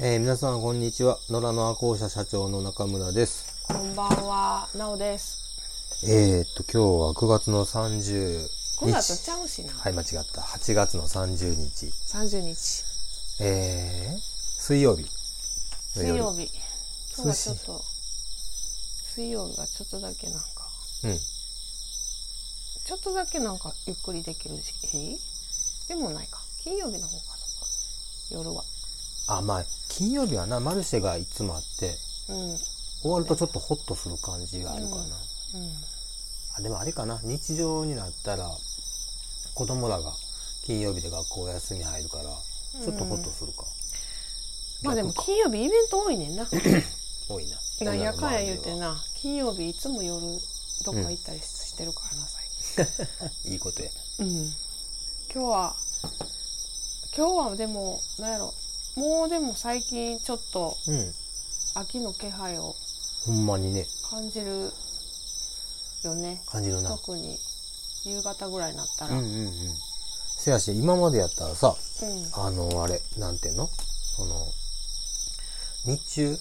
えー皆さんこんにちは野良のアコー社社長の中村ですこんばんは、なおです。えー、っと今日は9月の30 9月ち日ゃうしな。はい間違った8月の30日30日。えー、水曜日水曜日。今日はちょっと、水曜日はちょっとだけなんか、うんちょっとだけなんかゆっくりできる日？でもないか。金曜日の方か、そっか。夜は。あまあ金曜日はなマルシェがいつもあってうん。うん。終わるとちょっとホッとする感じがあるかな、うん。あでもあれかな日常になったら子供らが金曜日で学校休み入るからちょっとホッとするか、まあでも金曜日イベント多いねんな。多いななんやかんや言うてなな、金曜日いつも夜どっか行ったりしてるからな、最近。いいことやうん、今日は今日はでもなんやろもうでも最近ちょっとうん。秋の気配をほんまにね。感じるよね。感じるな。特に夕方ぐらいになったら。うんん、ううんうん。せやし今までやったらさうん。あのあれなんていうの？その日中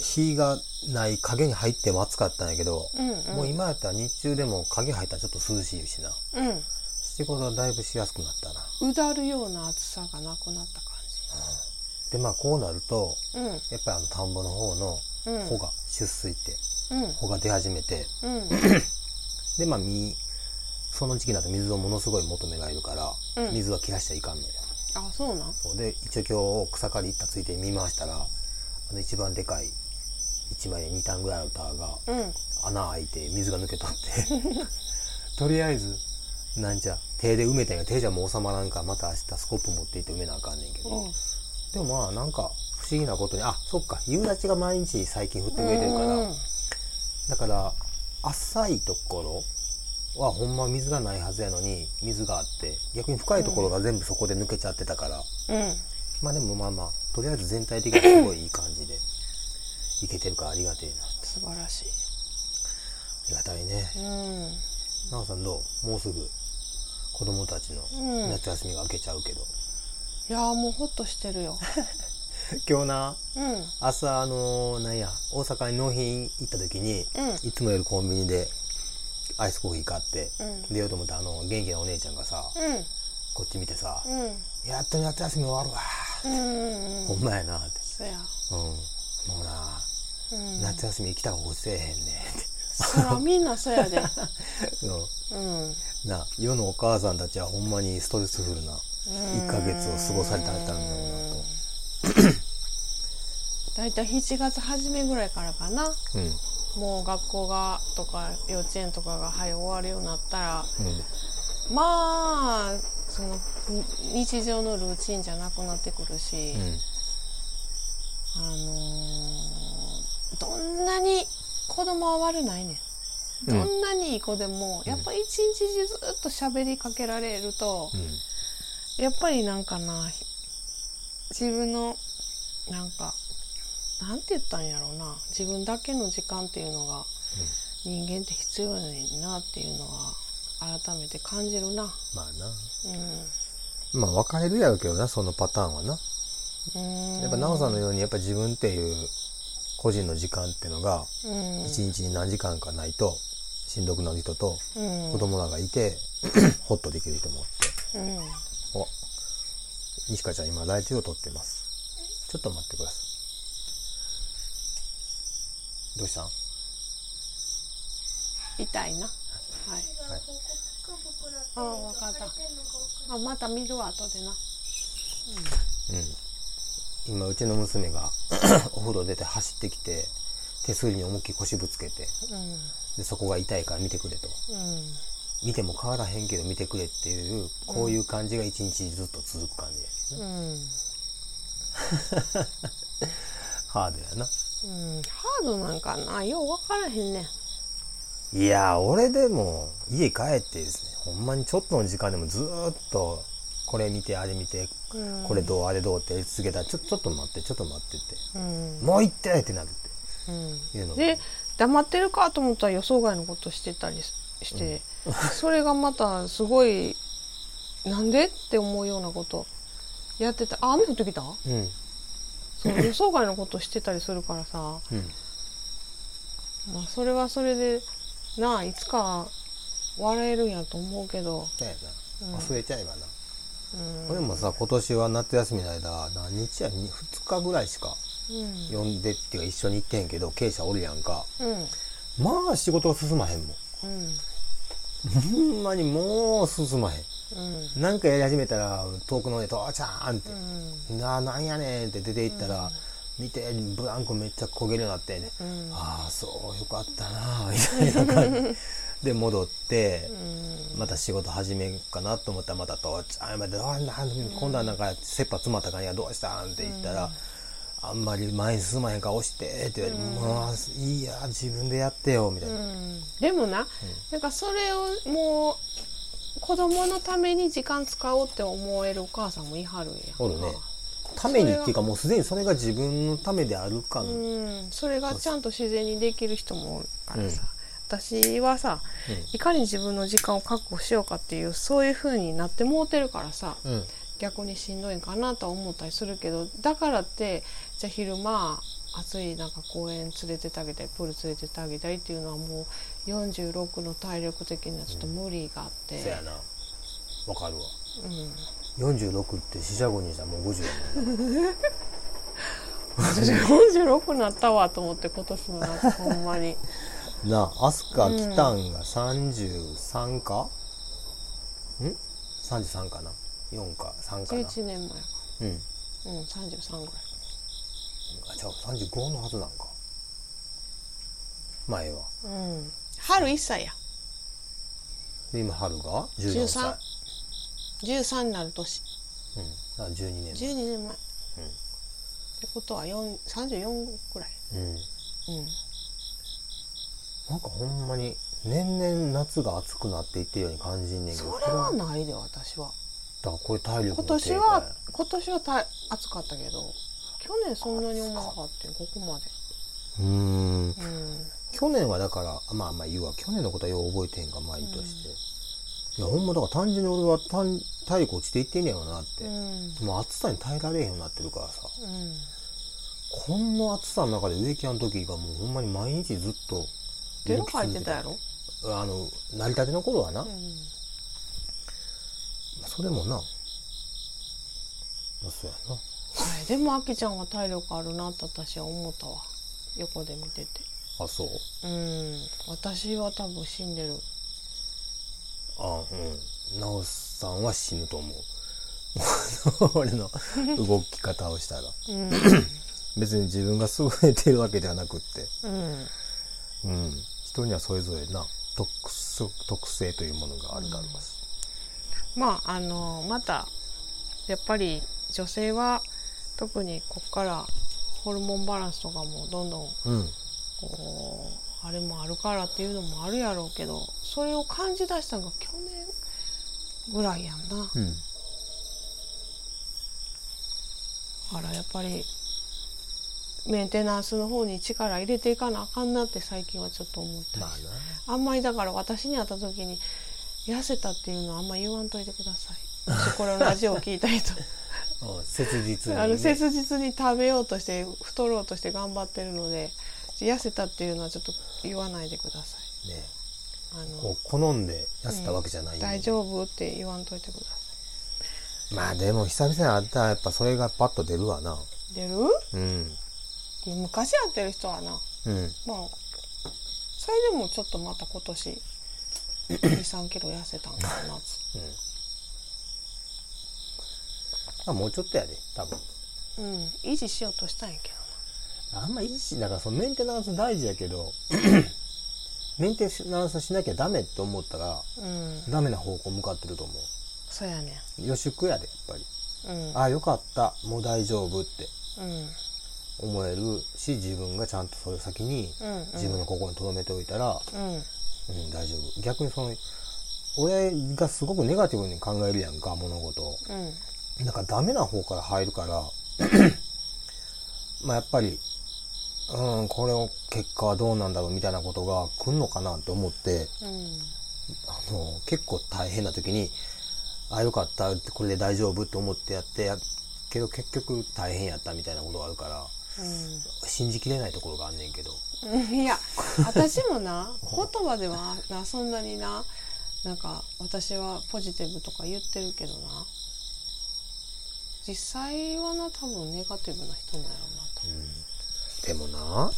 日がない影に入っても暑かったんやけど、うんうん。もう今やったら日中でも影入ったらちょっと涼しいしな。うん。仕事はだいぶしやすくなったな。うだるような暑さがなくなった感でまあこうなるとじうん。やっぱりあの田んぼの方のうん。穂が出水ってうん。穂が出始めてうん。でまあ実その時期だと水をものすごい求められるから、うん。水は切らしちゃいかんのよ。あそうなん？そう。で一応今日草刈り行ったついて見回したらあの一番でかい1枚2タンぐらいあるターがうん。穴開いて水が抜けとって。とりあえずなんじゃ手で埋めたんや。手じゃもう収まらんからまた明日スコップ持って行って埋めなあかんねんけど、うん。でもまあなんか不思議なことにあそっか。夕立が毎日最近降ってくれてるから、うん。だから浅いところはほんま水がないはずやのに水があって逆に深いところが全部そこで抜けちゃってたから、うん。まあでもまあまあとりあえず全体的にすごいいい感じでいけてるからありがてえな。素晴らしい。ありがたいね。うん。なおさんどう？もうすぐ？子供たちのうん。夏休みが明けちゃうけど、いやーもうホッとしてるよ。今日なうん。朝あのなんや大阪に納品行った時に、うん。いつもよりコンビニでアイスコーヒー買って、うん。出ようと思ったらあの元気なお姉ちゃんがさ、うん。こっち見てさ、うん。やっと夏休み終わるわ、うんうんうん。ほんまやなって。うん。もうな、うん。夏休み行きた方がせえへんねんってそらみんなそやで。う。うん。んな世のお母さんたちはほんまにストレスフルな1ヶ月を過ごされたんだろうなと。だいたい7月初めぐらいからかな。うん。もう学校がとか幼稚園とかがはい終わるようになったらうん。まあそのに日常のルーチンじゃなくなってくるし、うん。あのーどんなに子供は悪ないねん。うん。どんなにいい子でも、やっぱり一日中ずっと喋りかけられると、やっぱりなんかな自分のなんかなんて言ったんやろうな。自分だけの時間っていうのが人間って必要やねんなっていうのは改めて感じるな。まあな。うん。まあ分かれるやろうけどなそのパターンはな。うん。やっぱ奈緒さんのようにやっぱ自分っていう個人の時間っていうのがうん。一日に何時間かないとしんどくなる人とうん。子供らがいて ホッとできる人もおって。うん。お。西川ちゃん今ライチを取ってます。ちょっと待ってください。どうしたん？痛いな。はい。はい。ああ分かった。あまた見るわ後でな。うん今うちの娘が お風呂出て走ってきて手すりに思いっきり腰ぶつけてでそこが痛いから見てくれと。うん。うん見ても変わらへんけど見てくれっていうこういう感じが一日ずっと続く感じやね、うん。ハードやな。うん。ハードなんかな。よう分からへんねん。いや俺でも家帰ってですねほんまにちょっとの時間でもずーっとこれ見てあれ見て、うん。これどうあれどうって続けたらちょちょっと待ってちょっと待ってって、うん。もう行ってってなるっうん。ていうの。がで黙ってるかと思ったら予想外のことしてたりして、それがまたすごいなんでって思うようなこと。やってた。あ雨降ってきた？うん。その予想外のことしてたりするからさ、うん。まあ、それはそれでなあいつか笑えるんやと思うけど、そうんな。忘れちゃえばな、うん、俺もさ今年は夏休みの間何日やに2日ぐらいしかうん。呼んでっていうか一緒に行ってへんけど経営者おるやんか。うん。まあ仕事が進まへんもん。うんほんまにもう進まへん。うん。なんかやり始めたら遠くの方で「父ちゃん!」って。うん「なあなんやねん」って出て行ったら、うん。見てブランコめっちゃ焦げるようになってね、うん。ああそうよかったなみたいな感じ で戻ってう、ん。また仕事始めるかなと思ったらまた「父ちゃん」またあな今度はなんか切羽詰まった感じがどうしたん?」って言ったら、あんまり前に進まへんから押してって言われて、うん。もういいや自分でやってよみたいな、うん。でもな、なんかそれをもう子供のために時間使おうって思えるお母さんもいはるんやおるね。ためにっていうかもうすでにそれが自分のためであるか、うんそれがちゃんと自然にできる人もおるからさ、私はさいかに自分の時間を確保しようかっていうそういう風になってもうてるからさうん。うん逆にしんどいんかなとは思ったりするけどだからってじゃあ昼間暑いなんか公園連れてってあげたりプール連れてってあげたりっていうのはもう46の体力的にはちょっと無理があって、そやな。わかるわ。うん。46って四捨五入したらもう50やもんな。私46になったわと思って今年の夏ほんまに なあアスカ来たんが33か、ん ?33 かな？4か3かな？11年前。かうんうん33ぐらい。あじゃあ35のはずなんか。前は。うん。春1歳や。で今春が14歳。13になる年。うん、あ12年前。12年前、ってことは4 34ぐらい。うん。うんなんかほんまに年々夏が暑くなっていってるように感じんねんけどそれはないで私は。だからこれ体力今年は今年はた暑かったけど去年そんなに思わなかったよここまで。うーん。うん。去年はだからまあまあ言うわ。去年のことはよう覚えてへんかまあいいとして、いやほんまだから単純に俺は単体力落ちていってんねやろなって。う、ん。もう暑さに耐えられへんようになってるからさ。うん。こんな暑さの中で植木屋の時がもうほんまに毎日ずっとゲロ吐いてたやろ？あの成り立ての頃はな、うんそれもな。まあそうやな。はい。でもあきちゃんは体力あるなって私は思ったわ。横で見てて。あそう？うん。私は多分死んでる。あうん。直さんは死ぬと思う。俺の動き方をしたら。うん。別に自分が優れてるわけではなくって。うん。うん人にはそれぞれな特殊特性というものがあるだろうし、まああのまたやっぱり女性は特にこっからホルモンバランスとかもどんどんうん。こうあれもあるからっていうのもあるやろうけどそれを感じ出したのが去年ぐらいやんな。うん。だからやっぱりメンテナンスの方に力入れていかなあかんなって最近はちょっと思ったりまああんまりだから私に会った時に痩せたっていうのはあんま言わんといてください。もしこれのラジオを聞いた人。うん切実に、ね、あの切実に食べようとして太ろうとして頑張ってるので痩せたっていうのはちょっと言わないでください。ね。あの好んで痩せたわけじゃない、大丈夫って言わんといてくださまあでも久々に会ったらやっぱそれがパッと出るわな。い出る？うん。昔やってる人はなうん。まあそれでもちょっとまた今年23キロ痩せたんかなつあもうちょっとやで、多分。うん。維持しようとしたんやけあんま維持、だからそのメンテナンス大事やけど、メンテナンスしなきゃダメって思ったら、どうん。ダメな方向向かってると思そうやねう。予祝やで、やっぱり。うん。ああ、よかった、もう大丈夫って。うん思えるし、自分がちゃんとそれ先にうん自分の心に留めておいたら、うんうん、大丈夫。逆にその、俺がすごくネガティブに考えるやんか、物事を。うんなんかダメな方から入るから、まあやっぱり、うん、これを結果はどうなんだろうみたいなことが来んのかなって思って、うんあの、結構大変な時に、あ、よかった、これで大丈夫って思ってやってやっけど結局大変やったみたいなことがあるから信じきれないところがあんねんけど。うん、いや私もな 言葉ではなそんなにななんか私はポジティブとか言ってるけどな。実際はな多分ネガティブな人なんやろでもな、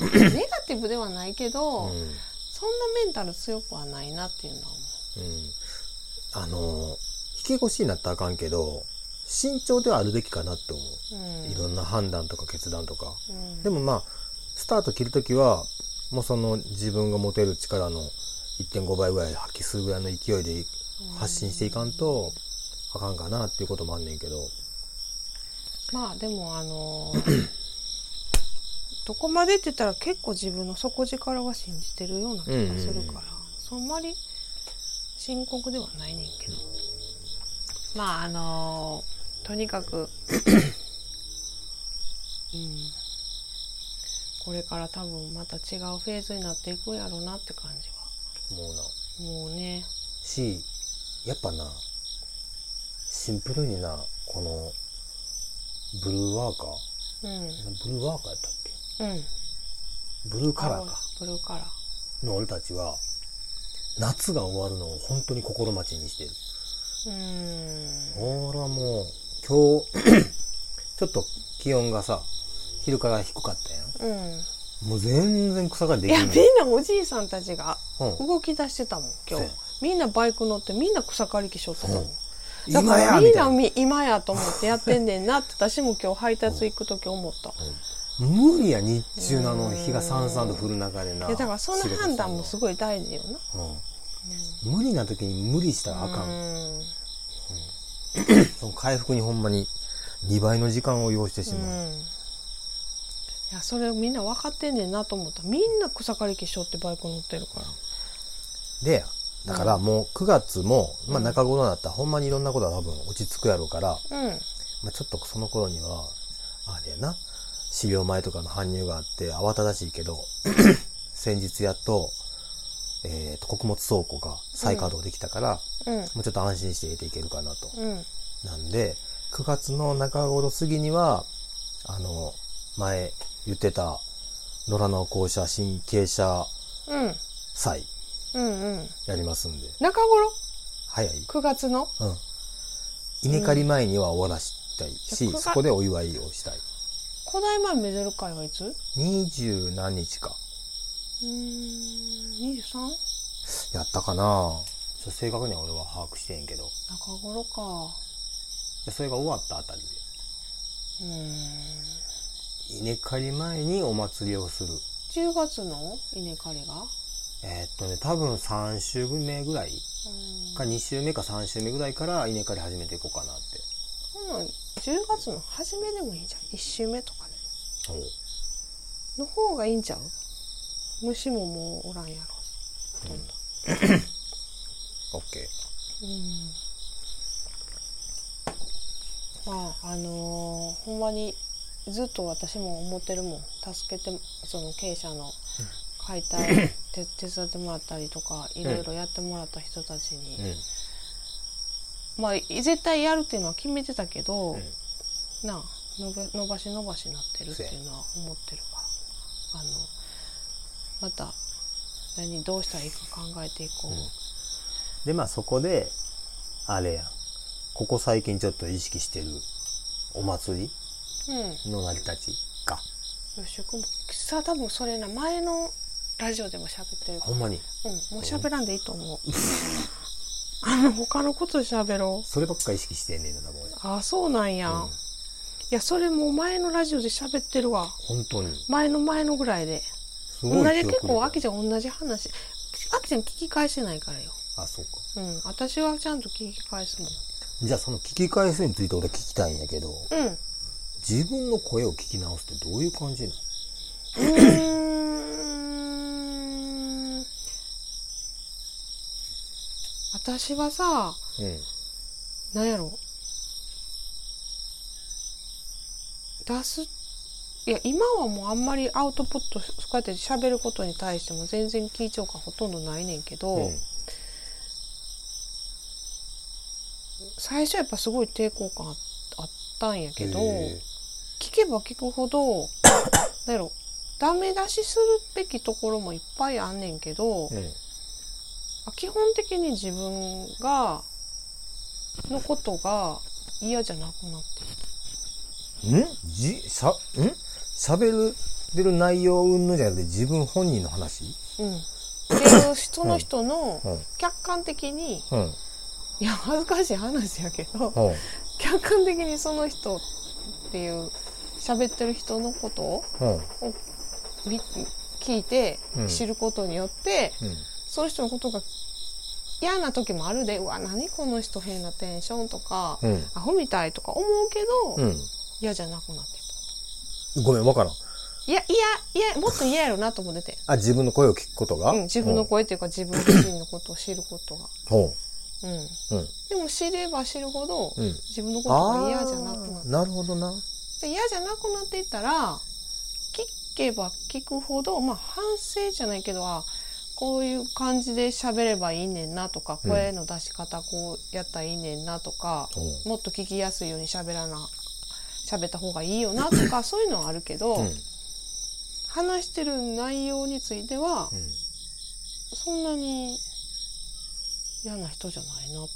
うな。とネガティブではないけど、うん。そんなメンタル強くはないなっていうのは思う。ん、あの引き腰になったらあかんけど慎重ではあるべきかなって思う、う、うん、いろんな判断とか決断とか、うん。でもまあスタート切るときはもうその自分が持てる力の1.5倍ぐらい発揮するぐらいの勢いで発信していかんとあかんかなっていうこともあんねんけど。まあでもあのーどこまでって言ったら結構自分の底力は信じてるような気がするから、そんまり深刻ではないねんけど。まああのーとにかくうん。これから多分また違うフェーズになっていくんやろうなって感じもうな。はもうね。しやっぱなシンプルになこのブルーワーカー。うん。ブルーワーカーやったっうん。けブルーカラーか。ブルーカラー。の俺たちは夏が終わるのを本当に心待ちにしてる。うん。俺はもう今日 ちょっと気温がさ昼から低かったやん。うん。もう全然草刈りでいやきない。みんなおじいさんたちがうん。動き出してたもん今日。みんなバイク乗ってみんな草刈り機しょってたもん、う。んだからみんな今やと思ってやってんねんなって私も今日配達行く時思った、無理や日中のあの日がさんさんと降る中でな。いやだからその判断もすい、ごい大事よな。うん、無理な時に無理したらあかん、うん 回復にほんまに2倍の時間を要してしまう、うん。いやそれをみんな分かってんねんなと思った。みんな草刈り機しょってバイク乗ってるから。でだからもう9月も、まあ、中頃になったらほんまにいろんなことが多分落ち着くやろうから、うん。まあ、ちょっとその頃にはあれやな資料前とかの搬入があって慌ただしいけど 先日やっと,、えーと穀物倉庫が再稼働できたから、うん。もうちょっと安心して入れていけるかなと。うん。なんで9月の中頃過ぎにはあの前言ってた野良の校舎新傾斜うん。祭うんうん。やりますんで。中頃？早い。9月の？うん。稲刈り前には終わらしたいし、うん。そこでお祝いをしたい。古代前メデル会はいつ？二十何日かうーん 23? やったかな。ちょ正確には俺は把握してんけど。中頃か。でそれが終わったあたりうーん。で稲刈り前にお祭りをする。10月の？稲刈りが？えーっとね多分3週目ぐらい。うん。か2週目か3週目ぐらいから稲刈り始めていこうかなって。ほな10月の初めでもいいんじゃん。1週目とかでおう。の方がいいんちゃう？虫ももうおらんやろ。ほとん。どオッケうん。まああのーほんまにずっと私も思ってるもん。助けてその経営者の解体手手伝ってもらったりとかいろいろやってもらった人たちに、ーまあ絶対やるっていうのは決めてたけど、うん。なあ伸ばし伸ばしになってるっていうのは思ってるから。あのまた何どうしたらいいか考えていこう、うん。でまあそこであれやん。ここ最近ちょっと意識してるお祭り？うん。の成り立ちか。よしくもさあ多分それな前のラジオでも喋ってるほんまに？うん。もう喋らんでいいと思う。あの他のこと喋ろそればっか意識してんねんな多分俺うあそうなんや、うん。いやそれもう前のラジオで喋ってるわ。本当に。前の前のぐらいで。す同じ結構あきちゃん同じ話。あきちゃん聞き返してないからよ。あそうか。うん私はちゃんと聞き返すもん。じゃあその聞き返すについて俺聞きたいんやけどうん。自分の声を聞き直すってどういう感じなの？うーん。私はさうんなんやろ。出すいや今はもうあんまりアウトプットこうやって喋ることに対しても全然緊張感ほとんどないねんけど、うん。最初やっぱすごい抵抗感ああったんやけどへ聞けば聞くほど なんやろダメ出しするべきところもいっぱいあんねんけど、え基本的に自分がのことが嫌じゃなくなってうんん？じしゃん？喋る出る内容云々じゃなくて自分本人の話？うん。っていうその人のうん客観的にうん。いや恥ずかしい話やけどうん。客観的にその人っていう喋ってる人のことを聞いてうん。知ることによって、うん。その人のことが嫌な時もあるでうわ何この人変なテンションとか、うん。アホみたいとか思うけど、うん。嫌じゃなくなってごめんわからん。たいやいやいやもっと嫌やろなと思ってて、あ自分の声を聞くことが？うん、自分の声っていうか自分自身のことを知ることが、ほう。ん、ううん。でも知れば知るほど、うん。自分のことが嫌じゃなくなってなるほどな。で嫌じゃなくなっていったら聞けば聞くほどまあ反省じゃないけどあこういう感じで喋ればいいねんなとかうん。声の出し方こうやったらいいねんなとか、う。んもっと聞きやすいように喋らな喋った方がいいよなとか そういうのはあるけど、うん。話してる内容についてはうん。そんなに嫌な人じゃないな。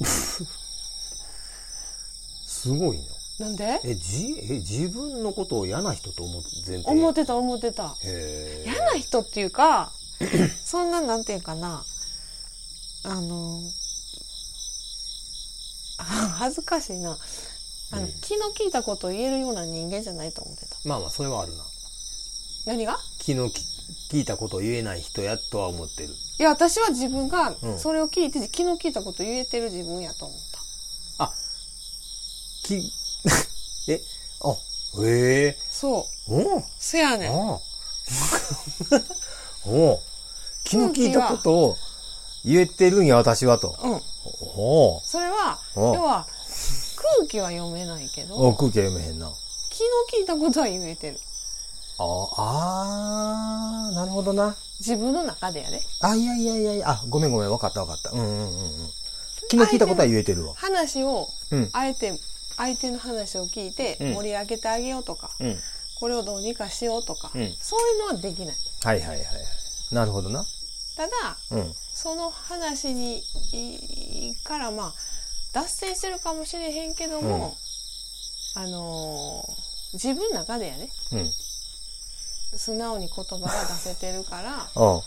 すごいな。なんで？えじえ自分のことを嫌な人と思って前提思ってた思ってた。嫌な人っていうか そんななんていうかな。あのあ恥ずかしいなあの、うん。気の利いたことを言えるような人間じゃないと思ってた。まあまあそれはあるな。何が？気のき聞いたことを言えない人やとは思ってる。いや私は自分がうん。それを聞いて気の利いたことを言えてる自分やと思っあき えあへえ。たそう。おう。せやねん。ああ。おう。気の利いたことを言えてるんや私はと。うん。おう。それはお要は空気は読めないけどおう空気は読めへんな。気の利いたことは言えてる。ああーなるほどな。自分の中でやで。あいやいやいやいや。あごめんごめん。分かった分かった。うんうんうんうん。気の利いたことは言えてるわ。話をうん。あえて相手の話を聞いてうん。盛り上げてあげようとか、うん。これをどうにかしようとか、うん。そういうのはできない。はいはいはいはい。なるほどな。ただうん。その話にいからまあ脱線してるかもしれへんけども、あのー自分の中でやね。うん。素直に言葉が出せてるから。うん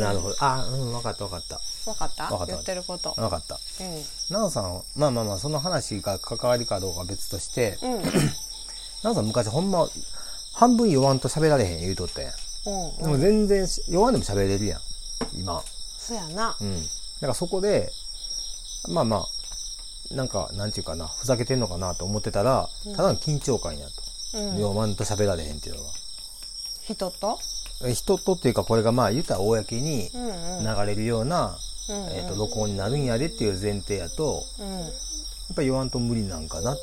なるほど。あうん分かった分かった。分かった？わかった。言ってること。分かった。うん。奈緒さんまあまあまあその話が関わりかどうかは別としてうん。奈緒さん昔ほんま半分弱んと喋られへん言うとったやん。うん。でも全然し弱んでも喋れるやん。今。そやな。うん。だからそこでまあまあなんかなんていうかなふざけてんのかなと思ってたらただの緊張感やと、うん。弱んと喋られへんっていうの人と？が人とっていうかこれがまあ言ったら公にうんうん。流れるような、うんうん。えー、と録音になるんやでっていう前提やとうん。やっぱり言わんと無理なんかなって。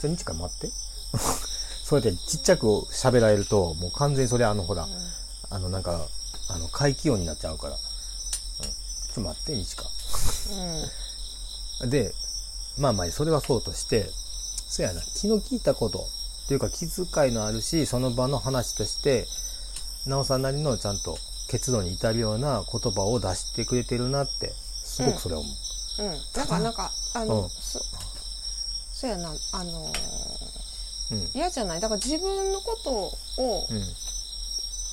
ちょ日か待って。そうやってちっちゃく喋られるともう完全にそれあのほら、あのなんかあの怪奇音になっちゃうから、うん、ちょっと待って日かでまあまあそれはそうとしてそやな気の利いたことっていうか気遣いのあるしその場の話としてなおさんなりのちゃんと結論に至るような言葉を出してくれてるなってすごくそれは思う、うん、うん、なんかなんかあの、うん。そそうやなあのーうん。嫌じゃない？だから自分のことをうん。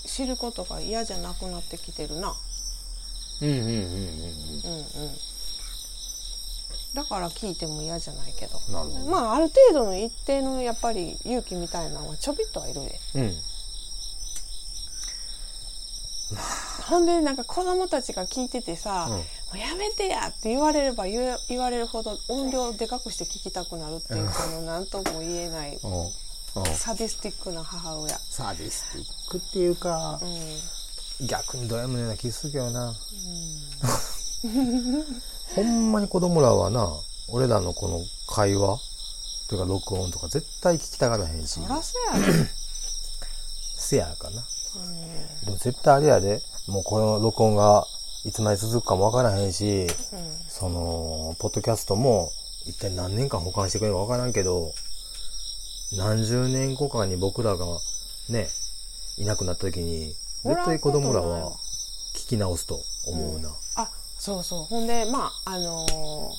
知ることが嫌じゃなくなってきてるなうんうんうんうんうんうん。だから聞いても嫌じゃないけど。なるほど。まあある程度の一定のやっぱり勇気みたいなのはちょびっとはいるで。うん。うんほんでなんか子供たちが聞いててさ「うんもうやめてや」って言われれば言え言われるほど音量でかくして聞きたくなるっていうこの何とも言えないサディスティックな母親。サーディスティックっていうかう、ん逆にド M のような気するけどな、ほんまに子供らはな俺らのこの会話というか録音とか絶対聞きたがらへんし。そらそうやで、せやかな。うでも絶対あれやで。もうこの録音がいつまで続くかもわからへんしんうん。そのポッドキャストも一体何年間保管してくれるかわからんけど、何十年後かに僕らがね、いなくなった時に、絶対子供らは聞き直すと思うな。あそうそう。ほんでまああのー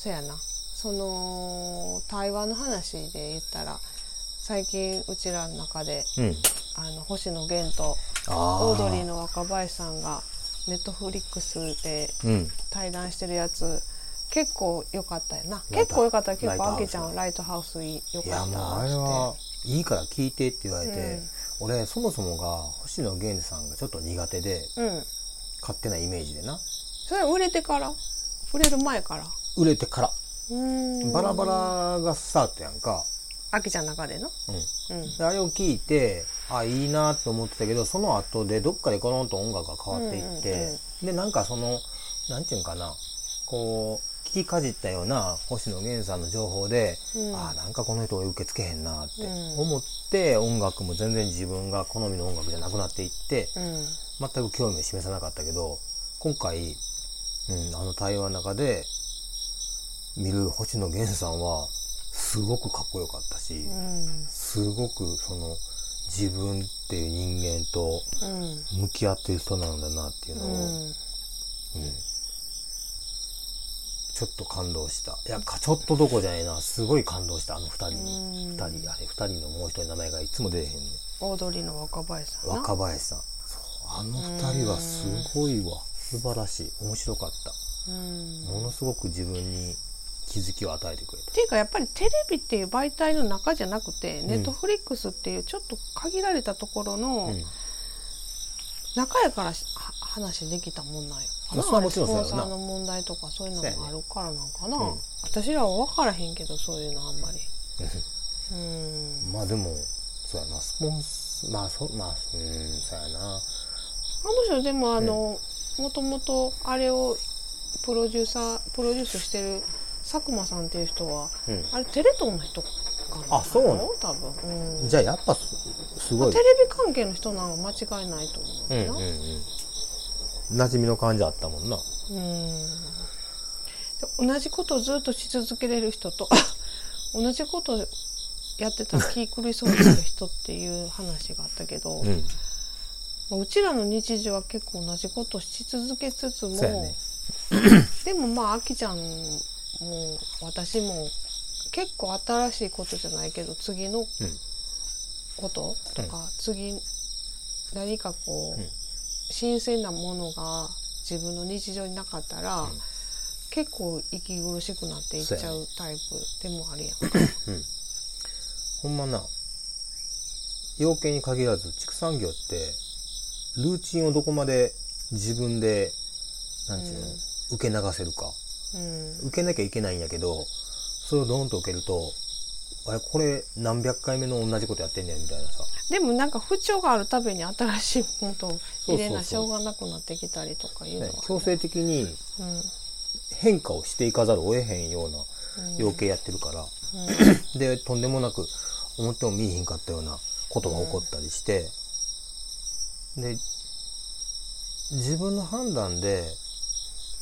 そやな。その台湾の話で言ったら最近うちらの中でうん。あの星野源と。オードリーの若林さんがネットフリックスでうん。対談してるやつ結構良かったよな。結構良かった結構あけちゃんライトハウスいい良かったいやもうあれはいいから聞いてって言われて、うん俺そもそもが星野源さんがちょっと苦手でうん。勝手なイメージでな。それ売れてから？売れる前から？売れてから。バラバラがスタートやんか、あきちゃんの中での？うん、うん。であれを聞いてあいいなと思ってたけどその後でどっかでコロンと音楽が変わっていって、うんうん。でなんかそのなんていうんかな。こう聞きかじったような星野源さんの情報で、うん。あなんかこの人受け付けへんなってうん。思って、音楽も全然自分が好みの音楽じゃなくなっていって、うん。全く興味を示さなかったけど今回、うん、あの対話の中で見る星野源さんはすごくかっこよかったし、うん。すごくその自分っていう人間とうん。向き合ってる人なんだなっていうのを、うん。うんちょっと感動した。いやかちょっとどこじゃないな。すごい感動した。あの二人に。うん。二人あれ二人のもう一人の名前がいつも出えへんねオードリーの若林さんな。若林さん。そうあの二人はすごいわ。素晴らしい。面白かった。うん。ものすごく自分に気づきを与えてくれた。っていうかやっぱりテレビっていう媒体の中じゃなくて、ネットフリックスっていうちょっと限られたところのうん。中やから話できたもんなんよ。まあそれはもちろんそうやろな。スポンサーの問題とかそういうのもあるからな。んかな、うん。私らは分からへんけどそういうのあんまり。うん。まあでもそうやな。スポンスまあそまあうんそうやな。あの人でもあの、もともとあれをプロデューサープロデュースしてる佐久間さんっていう人は、うん。あれテレ東の人かな？あそうなの？多分、うん。じゃあやっぱすすごい。テレビ関係の人なの間違いないと思うな。うんうんうん馴染みの感じあったもんな。うん。で同じことをずっとし続けれる人と 同じことやってたら気狂いそうになる人っていう話があったけど、うん。まあうちらの日常は結構同じことをし続けつつも、ね。でもまああきちゃんも私も結構新しいことじゃないけど次のうん。こととか、次何かこう、うん新鮮なものが自分の日常になかったら、ん。結構息苦しくなっていっちゃうタイプでもあるやん。か。ほんまな養鶏に限らず畜産業ってルーチンをどこまで自分でなんていうの、うん。受け流せるか。うん。受けなきゃいけないんやけどそれをドーンと受けるとあれこれ何百回目の同じことやってんねんみたいなさ。でもなんか不調があるたびに新しいものを入れなしょうがなくなってきたりとかいうのは、ね、強制的にうん。変化をしていかざるを得へんようなうん。養鶏やってるから、でとんでもなく思っても見えひんかったようなことが起こったりして、で自分の判断で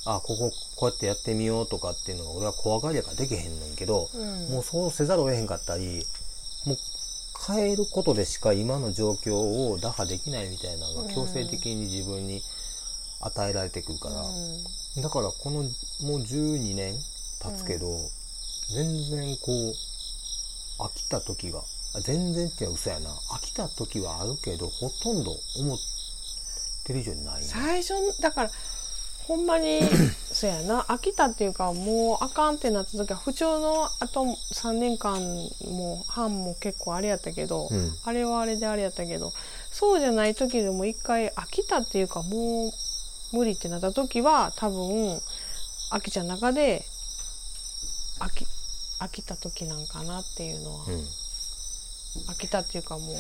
あこここうやってやってみようとかっていうのが俺は怖がりやからできへんねんけど、うん。もうそうせざるを得へんかったりもう変えることでしか今の状況を打破できないみたいなのが強制的に自分に与えられてくるから、だからこのもう12年経つけど、全然こう飽きた時があ全然って嘘やな。飽きた時はあるけどほとんど思ってる以上にない。な最初だからほんまに そうやな。飽きたっていうかもうあかんってなった時は不調のあと3年間も半も結構あれやったけど、うん。あれはあれであれやったけどそうじゃない時でも一回飽きたっていうかもう無理ってなった時は多分飽きちゃんの中で飽き飽きた時なんかなっていうのは、うん。飽きたっていうかもう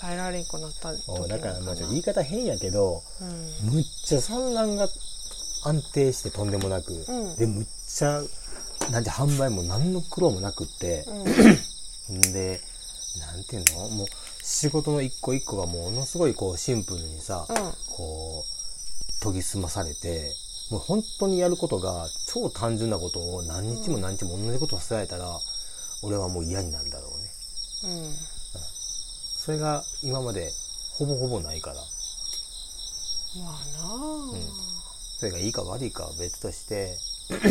耐えられんくなった時おだからまあちょ言い方変やけどうん。むっちゃ産卵が安定してとんでもなく、うん。でむっちゃなんて販売も何の苦労もなくって、ん。でなんていうの？もう仕事の一個一個がものすごいこうシンプルにさ、うん。こう研ぎ澄まされてもう本当にやることが超単純なことを何日も何日も同じことをさせられたら、俺はもう嫌になるだろうね。うんそれが今までほぼほぼないから、まあなあ、それがいいか悪いかは別として、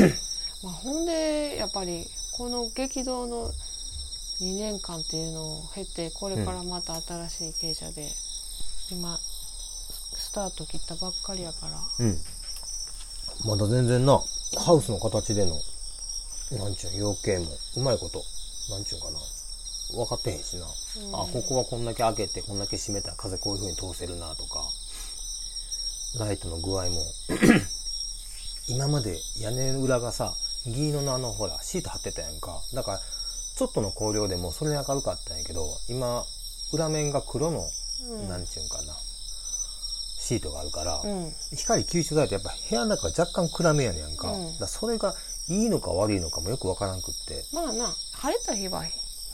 まあ、ほんでやっぱりこの激動の2年間っていうのを経てこれからまた新しい傾斜で、今スタート切ったばっかりやから。うん。まだ全然な、ハウスの形での、なんちゅうん、養鶏も、うまいこと、なんちゅうんかな。分かってへんしな。あ、ここはこんだけ開けて、こんだけ閉めたら風こういう風に通せるなとか、ライトの具合も、今まで屋根裏がさ、銀色のあの、ほら、シート貼ってたやんか。だから、ちょっとの光量でもそれに明るかったんやけど、今、裏面が黒の、うん。なんちゅうんかな、シートがあるから、うん。光吸収されてやっぱ部屋の中が若干暗めやねんか,、うん。だからそれがいいのか悪いのかもよくわからんくって。まあな晴れた日は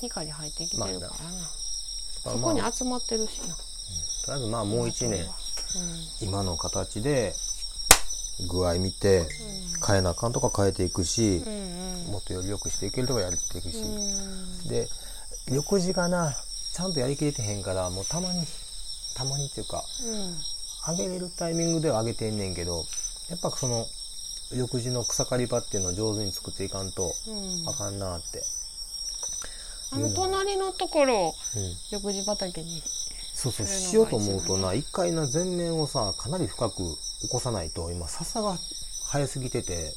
光入ってきてるからな、まあそこに集まってるしな、とりあえずまあもう一年今の形で具合見て変えなあかんとか変えていくしもっとより良くしていけるとかやっていくし、うん。で翌時がなちゃんとやりきれてへんからもうたまにたまにっていうか上げれるタイミングでは上げてんねんけどやっぱその翌時の草刈り場っていうのを上手に作っていかんとうん。あかんなって、あの隣のところをうん、緑児畑にそうそうそしようと思うとな一回な全面をさかなり深く起こさないと今笹が生えすぎてて。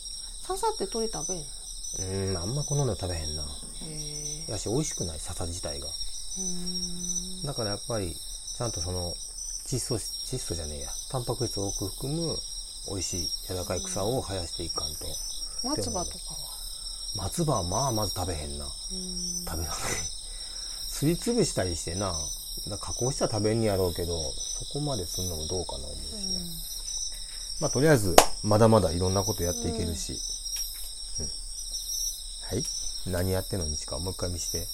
刺さって鳥食べんの？へうんあんまこのの食べへんな。えやし美味しくない笹自体が。うん。だからやっぱりちゃんとその窒素窒素じゃねえや。タンパク質を多く含む美味しい柔らかい草を生やしていかんと。松葉とかは？松葉はまあまず食べへんな。うん。食べなくてすりつぶしたりしてな。だ加工したら食べんにやろうけどそこまですんのもどうかな思うしね、まあとりあえずまだまだいろんなことやっていけるし、うん。はい。何やってんのにちかもう一回見して。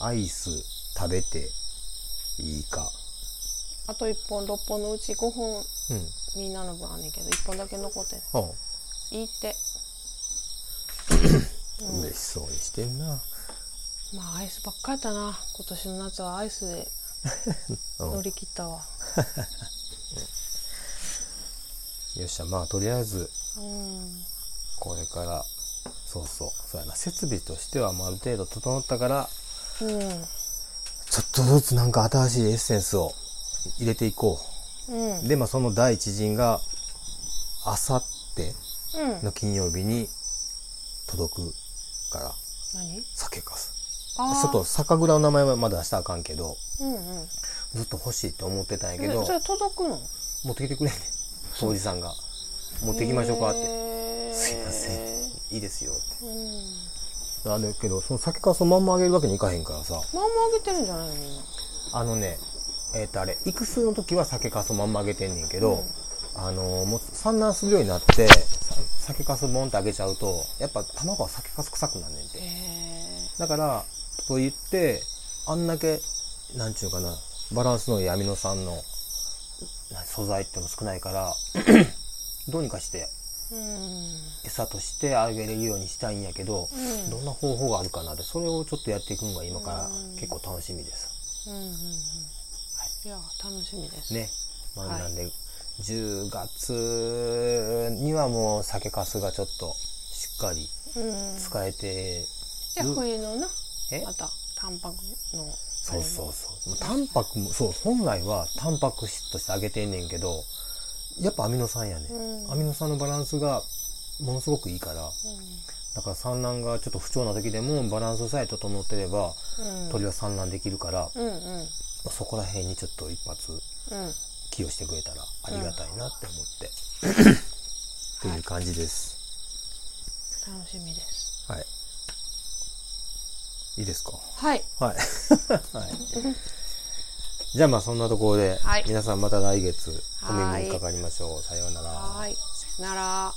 アイス食べていいか。あと1本6本のうち5本うん。みんなの分あんねんけど1本だけ残ってんあ。いいって嬉しそうにしてんな。まあアイスばっかやったな。今年の夏はアイスで うん。乗り切ったわ。よっしゃまあとりあえずうん。これからそうそうそうやな。設備としてはもうある程度整ったからうん。ちょっとずつなんか新しいエッセンスを入れていこう。ん。うでまあその第一陣があさってうん。の金曜日に届くから。何？酒かすちょっと酒蔵の名前はまだ出したらあかんけどうんうん。ずっと欲しいって思ってたんやけどえそれ届くの？持ってきてくれんねん。当時さんが。持ってきましょうかって。すいません。いいですよって。うん。あだけどその酒かすをまんまあげるわけにいかへんからさ。まんまあげてるんじゃないの？みんなあのねえっ、とあれ育数の時は酒かすをまんまあげてんねんけど、あのもう産卵するようになってさ酒かすボンってあげちゃうとやっぱ卵は酒かす臭くなんねんて。へだからと言ってあんだけなんちゅうかなバランスのいいアミノ酸のな素材ってのも少ないから どうにかして餌としてあげれるようにしたいんやけど、うん。どんな方法があるかなってそれをちょっとやっていくのが今からうん。結構楽しみです。うんうんうん。い。や楽しみです。ね、まあ、はいなんで10月にはもう酒かすがちょっとしっかりうん使えてじゃあ冬のなえ？またタンパクの。そうそうそう。タンパクもそう本来はタンパク質としてあげてんねんけどやっぱアミノ酸やね、うん。アミノ酸のバランスがものすごくいいから。だから産卵がちょっと不調な時でもバランスさえ整ってればうん。鳥は産卵できるから、うんうん。まあそこら辺にちょっと一発うん寄与してくれたらありがたいなって思って、っていう感じです楽しみですはいいいですかはいはい、はい、じゃあまあそんなところで、はい皆さんまた来月お耳にかかりましょうさようならはいさよなら